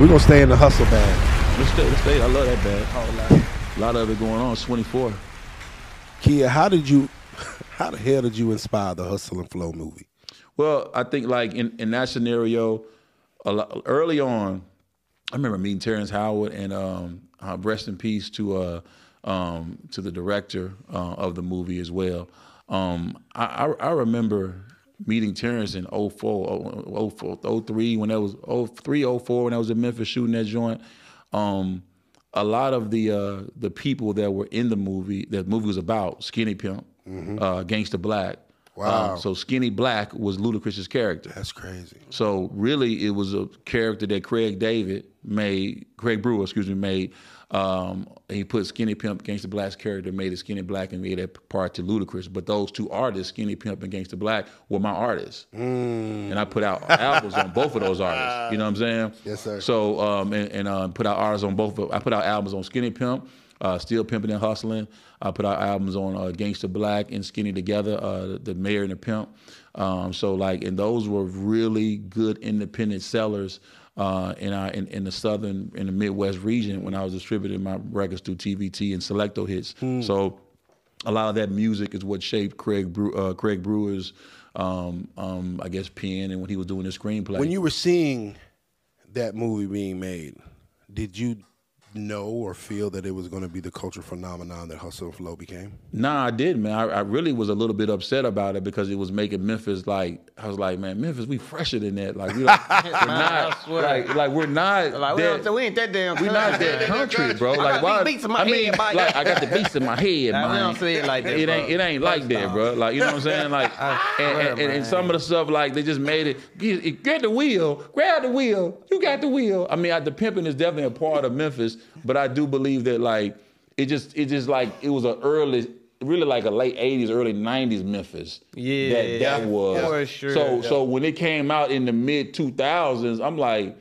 We're gonna stay in the hustle bag. Let's stay, let's stay. I love that bag. A lot of it going on. It's 24. Kia, how did you? How the hell did you inspire the Hustle and Flow movie? Well, I think like in, in that scenario, a lot, early on, I remember meeting Terrence Howard and um, uh, rest in peace to uh, um, to the director uh, of the movie as well. Um, I, I, I remember meeting Terrence in 04, 04, 03 when that was 03, 04 when I was in Memphis shooting that joint. Um, a lot of the uh, the people that were in the movie, that movie was about, Skinny Pimp, uh, Gangsta Blac. Wow. Um, so Skinny Black was Ludacris's character. That's crazy. So really, it was a character that Craig David made, Craig Brewer, excuse me, made. Um, he put Skinny Pimp, Gangsta Blac's character, made it Skinny Black, and made that part to Ludacris. But those two artists, Skinny Pimp and Gangsta Blac, were my artists, and I put out albums on both of those artists. You know what I'm saying? Yes, sir. So um, and, and uh, put out artists on both. Of, I put out albums on Skinny Pimp, uh, Still Pimping and Hustling. I put out albums on uh, Gangsta Blac and Skinny Together, uh, the Mayor and the Pimp. Um, so like, and those were really good independent sellers uh, in our in, in the southern in the Midwest region when I was distributing my records through TVT and Select-O-Hits. So a lot of that music is what shaped Craig Brew, uh, Craig Brewer's, um, um, I guess, pen and when he was doing the screenplay. When you were seeing that movie being made, did you know or feel that it was going to be the culture phenomenon that Hustle and Flow became? Nah, I did, man. I, I really was a little bit upset about it because it was making Memphis like I was like, man, Memphis, we fresher than that. Like we don't, we're not like like we're not Like, we, that, don't, we ain't that damn. we not that country, bro. Like got why? these beats in my I mean, head, by like God. I got the beats in my head, Nah, we man. don't say it like that, It bro. ain't it ain't like that, bro. Like you know what I'm saying? Like and, swear, and, and, and some of the stuff like they just made it. Get, get the wheel, grab the wheel. You got the wheel. I mean, I, the pimping is definitely a part of Memphis, but I do believe that like it just it just like it was a early. Really like a late '80s, early '90s Memphis. Yeah, that, that was. for sure. So, so when it came out in the mid 2000s, I'm like,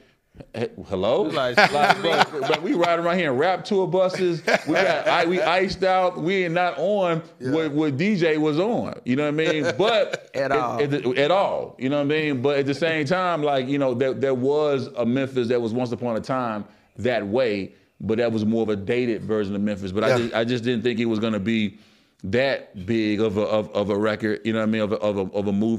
hello, Like, like, bro, bro, we riding around here in rap tour buses. We got I, we iced out. We ain't not on what, what DJay was on. You know what I mean? But At all. at, the- at all. You know what I mean? But at the same time, like you know, there there was a Memphis that was once upon a time that way, but that was more of a dated version of Memphis. But Yeah. I just I just didn't think it was gonna be that big of a of, of a record. You know what I mean? Of a, of a, of a movie.